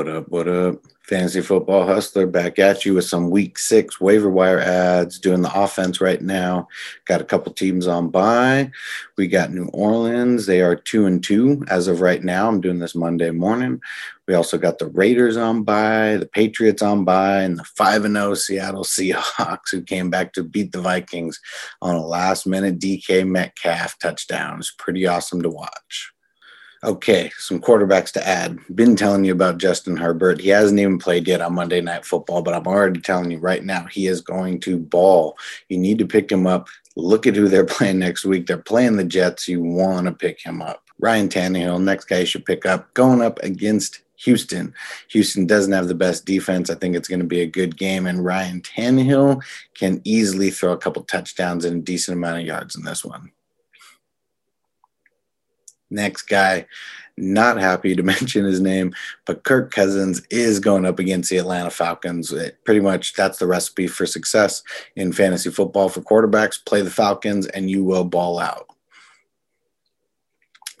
What up? What up? Fantasy Football Hustler back at you with some week six waiver wire adds. Doing the offense right now. Got a couple teams on bye. We got New Orleans. They are two and two as of right now. I'm doing this Monday morning. We also got the Raiders on bye, the Patriots on bye, and the 5 and 0 Seattle Seahawks who came back to beat the Vikings on a last minute DK Metcalf touchdown. It's pretty awesome to watch. Okay, some quarterbacks to add. Been telling you about Justin Herbert. He hasn't even played yet on Monday Night Football, but I'm already telling you right now, he is going to ball. You need to pick him up. Look at who they're playing next week. They're playing the Jets. You want to pick him up. Ryan Tannehill, next guy you should pick up, going up against Houston. Houston doesn't have the best defense. I think it's going to be a good game, and Ryan Tannehill can easily throw a couple touchdowns and a decent amount of yards in this one. Next guy, not happy to mention his name, but Kirk Cousins is going up against the Atlanta Falcons. It, pretty much that's the recipe for success in fantasy football for quarterbacks. Play the Falcons and you will ball out.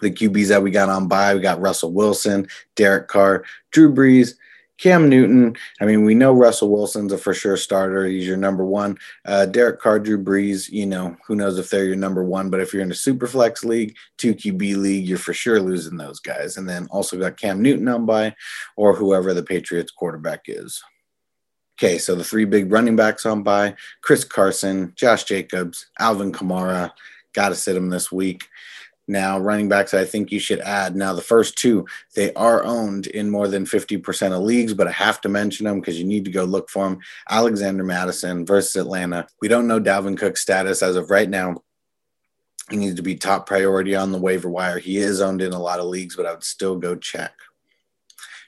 The QBs that we got on bye, we got Russell Wilson, Derek Carr, Drew Brees, Cam Newton, I mean, we know Russell Wilson's a for sure starter. He's your number one. Uh, Derek Carr, Drew Brees, you know, who knows if they're your number one, but if you're in a super flex league, 2QB league, you're for sure losing those guys. And then also got Cam Newton on bye or whoever the Patriots quarterback is. Okay, so the three big running backs on bye Chris Carson, Josh Jacobs, Alvin Kamara. Got to sit him this week now running backs I think you should add. Now, the first two, they are owned in more than 50% of leagues, but I have to mention them because you need to go look for them. Alexander Mattison versus Atlanta. We don't know Dalvin Cook's status as of right now. He needs to be top priority on the waiver wire. He is owned in a lot of leagues, but I would still go check.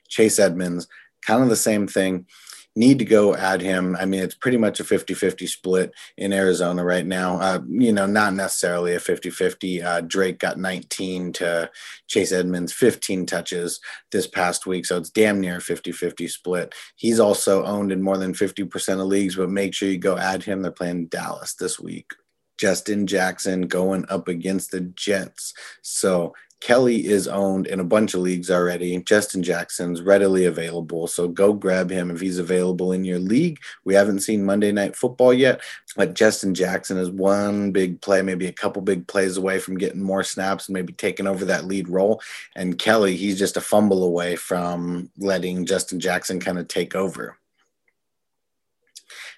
Chase Edmonds, kind of the same thing need to go add him. I mean, it's pretty much a 50 50 split in Arizona right now. Uh, you know, not necessarily a 50 50. Uh, Drake got 19 to Chase Edmonds 15 touches this past week. So it's damn near a 50 50 split. He's also owned in more than 50% of leagues, but make sure you go add him. They're playing Dallas this week. Justin Jackson going up against the Jets. So Kelley is owned in a bunch of leagues already. Justin Jackson's readily available. So go grab him if he's available in your league. We haven't seen Monday Night Football yet, but Justin Jackson is one big play, maybe a couple big plays away from getting more snaps and maybe taking over that lead role. And Kelley, he's just a fumble away from letting Justin Jackson kind of take over.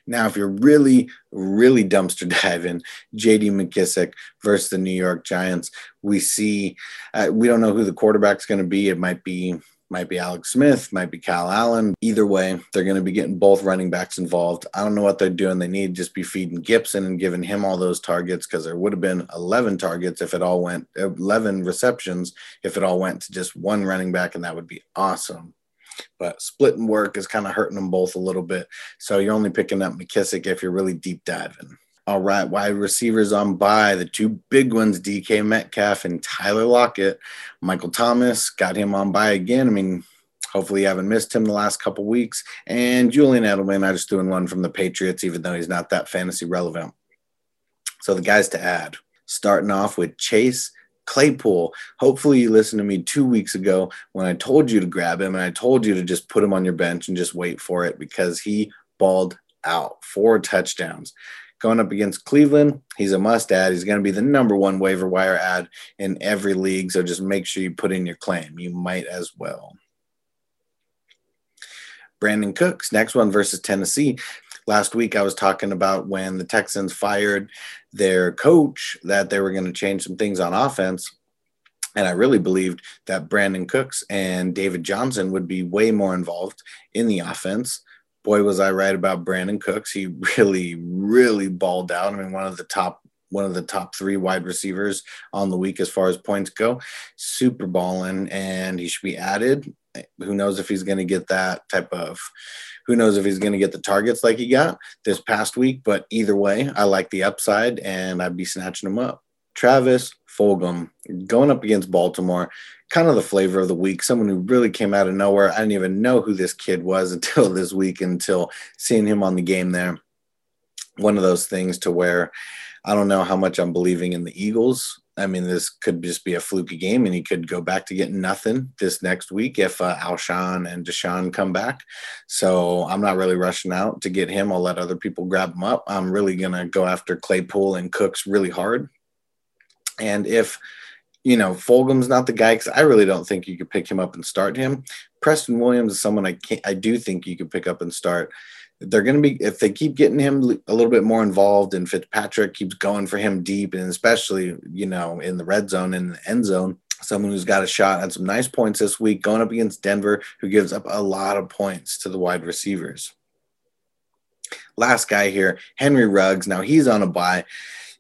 Now, if you're really, really dumpster diving, JD McKissic versus the New York Giants, we see, uh, we don't know who the quarterback's going to be. It might be might be Alex Smith, might be Kyle Allen. Either way, they're going to be getting both running backs involved. I don't know what they're doing. They need to just be feeding Gibson and giving him all those targets because there would have been 11 targets if it all went, 11 receptions if it all went to just one running back, and that would be awesome. But splitting work is kind of hurting them both a little bit. So you're only picking up McKissic if you're really deep diving. All right, wide receivers on bye the two big ones, DK Metcalf and Tyler Lockett. Michael Thomas got him on bye again. I mean, hopefully you haven't missed him the last couple weeks. And Julian Edelman, I just doing one from the Patriots, even though he's not that fantasy relevant. So the guys to add, starting off with Chase Claypool. Hopefully, you listened to me two weeks ago when I told you to grab him and I told you to just put him on your bench and just wait for it because he balled out four touchdowns. Going up against Cleveland, he's a must add. He's going to be the number one waiver wire add in every league. So just make sure you put in your claim. You might as well. Brandin Cooks, next one versus Tennessee last week I was talking about when the Texans fired their coach that they were going to change some things on offense. And I really believed that Brandin Cooks and David Johnson would be way more involved in the offense. Boy, was I right about Brandin Cooks. He really, really balled out. I mean, one of the top one of the top three wide receivers on the week as far as points go. Super balling, and he should be added. Who knows if he's going to get that type of who knows if he's going to get the targets like he got this past week? But either way, I like the upside and I'd be snatching him up. Travis Fulgham going up against Baltimore, kind of the flavor of the week. Someone who really came out of nowhere. I didn't even know who this kid was until this week, until seeing him on the game there. One of those things to where I don't know how much I'm believing in the Eagles I mean, this could just be a fluky game, and he could go back to getting nothing this next week if uh, Alshon and DeSean come back. So I'm not really rushing out to get him. I'll let other people grab him up. I'm really gonna go after Claypool and Cooks really hard. And if you know Fulgham's not the guy, because I really don't think you could pick him up and start him. Preston Williams is someone I can't. I do think you could pick up and start they're going to be if they keep getting him a little bit more involved and Fitzpatrick keeps going for him deep and especially you know in the red zone and the end zone someone who's got a shot at some nice points this week going up against Denver who gives up a lot of points to the wide receivers. Last guy here Henry Ruggs. Now he's on a bye.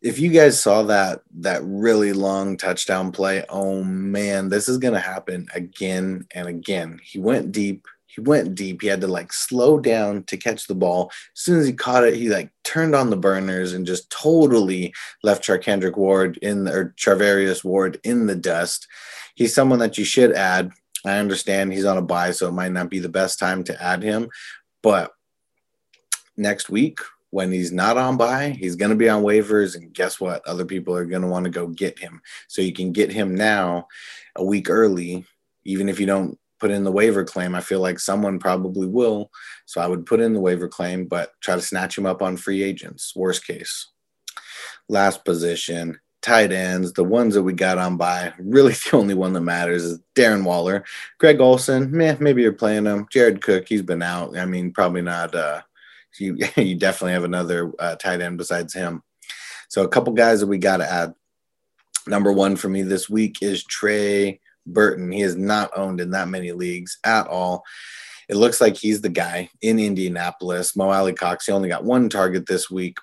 If you guys saw that that really long touchdown play oh man this is going to happen again and again. He went deep he went deep. He had to like slow down to catch the ball. As soon as he caught it, he like turned on the burners and just totally left Charcandrick Ward in the, or Charvarius Ward in the dust. He's someone that you should add. I understand he's on a bye, so it might not be the best time to add him. But next week, when he's not on bye, he's going to be on waivers. And guess what? Other people are going to want to go get him. So you can get him now a week early, even if you don't put in the waiver claim. I feel like someone probably will. So I would put in the waiver claim, but try to snatch him up on free agents, worst case. Last position, tight ends, the ones that we got on bye, really the only one that matters is Darren Waller. Greg Olsen, meh, maybe you're playing him. Jared Cook, he's been out. I mean, probably not. Uh, you, you definitely have another uh, tight end besides him. So a couple guys that we got to add. Number one for me this week is Trey Burton. He is not owned in that many leagues at all. It looks like he's the guy in Indianapolis. Mo Alie-Cox, he only got one target this week.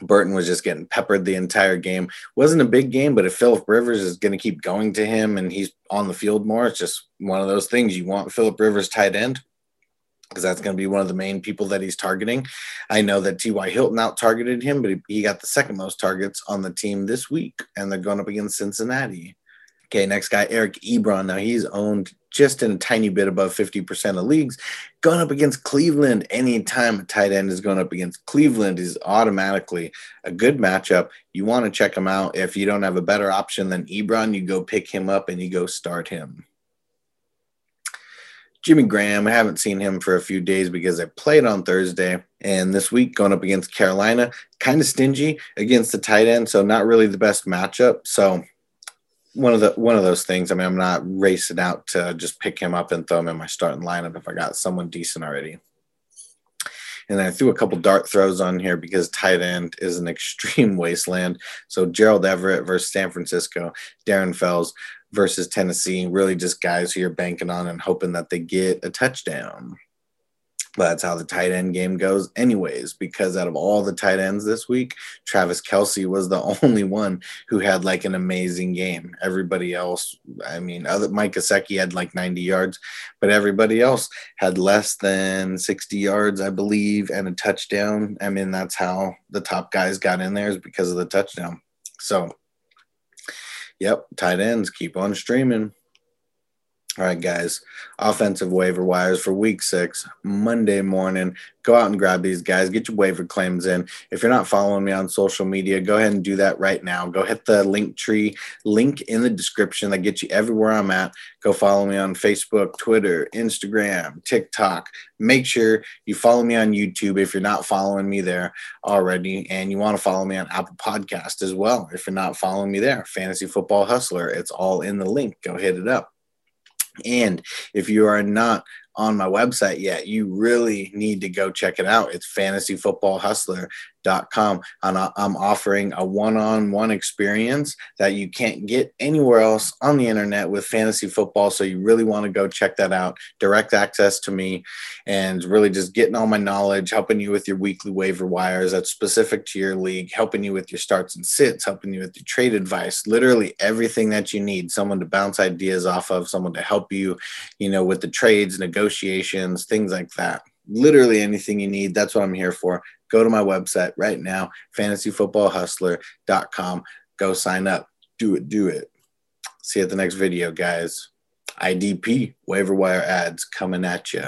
Burton was just getting peppered the entire game. Wasn't a big game, but if Philip Rivers is going to keep going to him and he's on the field more, it's just one of those things. You want Philip Rivers tight end because that's going to be one of the main people that he's targeting. I know that T.Y. Hilton out targeted him, but he got the second most targets on the team this week, and they're going up against Cincinnati. Okay, next guy, Eric Ebron. Now he's owned just in a tiny bit above 50% of leagues. Going up against Cleveland, anytime a tight end is going up against Cleveland is automatically a good matchup. You want to check him out. If you don't have a better option than Ebron, you go pick him up and you go start him. Jimmy Graham, I haven't seen him for a few days because I played on Thursday. And this week, going up against Carolina, kind of stingy against the tight end. So, not really the best matchup. So, one of the one of those things. I mean, I'm not racing out to just pick him up and throw him in my starting lineup if I got someone decent already. And I threw a couple dart throws on here because tight end is an extreme wasteland. So Gerald Everett versus San Francisco, Darren Fells versus Tennessee, really just guys who you're banking on and hoping that they get a touchdown. That's how the tight end game goes, anyways, because out of all the tight ends this week, Travis Kelce was the only one who had like an amazing game. Everybody else, I mean, other Mike Gesicki had like 90 yards, but everybody else had less than 60 yards, I believe, and a touchdown. I mean, that's how the top guys got in there is because of the touchdown. So, yep, tight ends keep on streaming. All right, guys. Offensive waiver wires for week six, Monday morning. Go out and grab these guys. Get your waiver claims in. If you're not following me on social media, go ahead and do that right now. Go hit the link tree link in the description that gets you everywhere I'm at. Go follow me on Facebook, Twitter, Instagram, TikTok. Make sure you follow me on YouTube if you're not following me there already. And you want to follow me on Apple Podcast as well. If you're not following me there, Fantasy Football Hustler. It's all in the link. Go hit it up. And if you are not on my website yet, you really need to go check it out. It's fantasyfootballhustler.com. And I'm offering a one on one experience that you can't get anywhere else on the internet with fantasy football. So you really want to go check that out. Direct access to me and really just getting all my knowledge, helping you with your weekly waiver wires that's specific to your league, helping you with your starts and sits, helping you with your trade advice, literally everything that you need someone to bounce ideas off of, someone to help you, you know, with the trades, negotiations negotiations, things like that. Literally anything you need. That's what I'm here for. Go to my website right now, fantasyfootballhustler.com. Go sign up. Do it, do it. See you at the next video, guys. IDP waiver wire adds coming at you.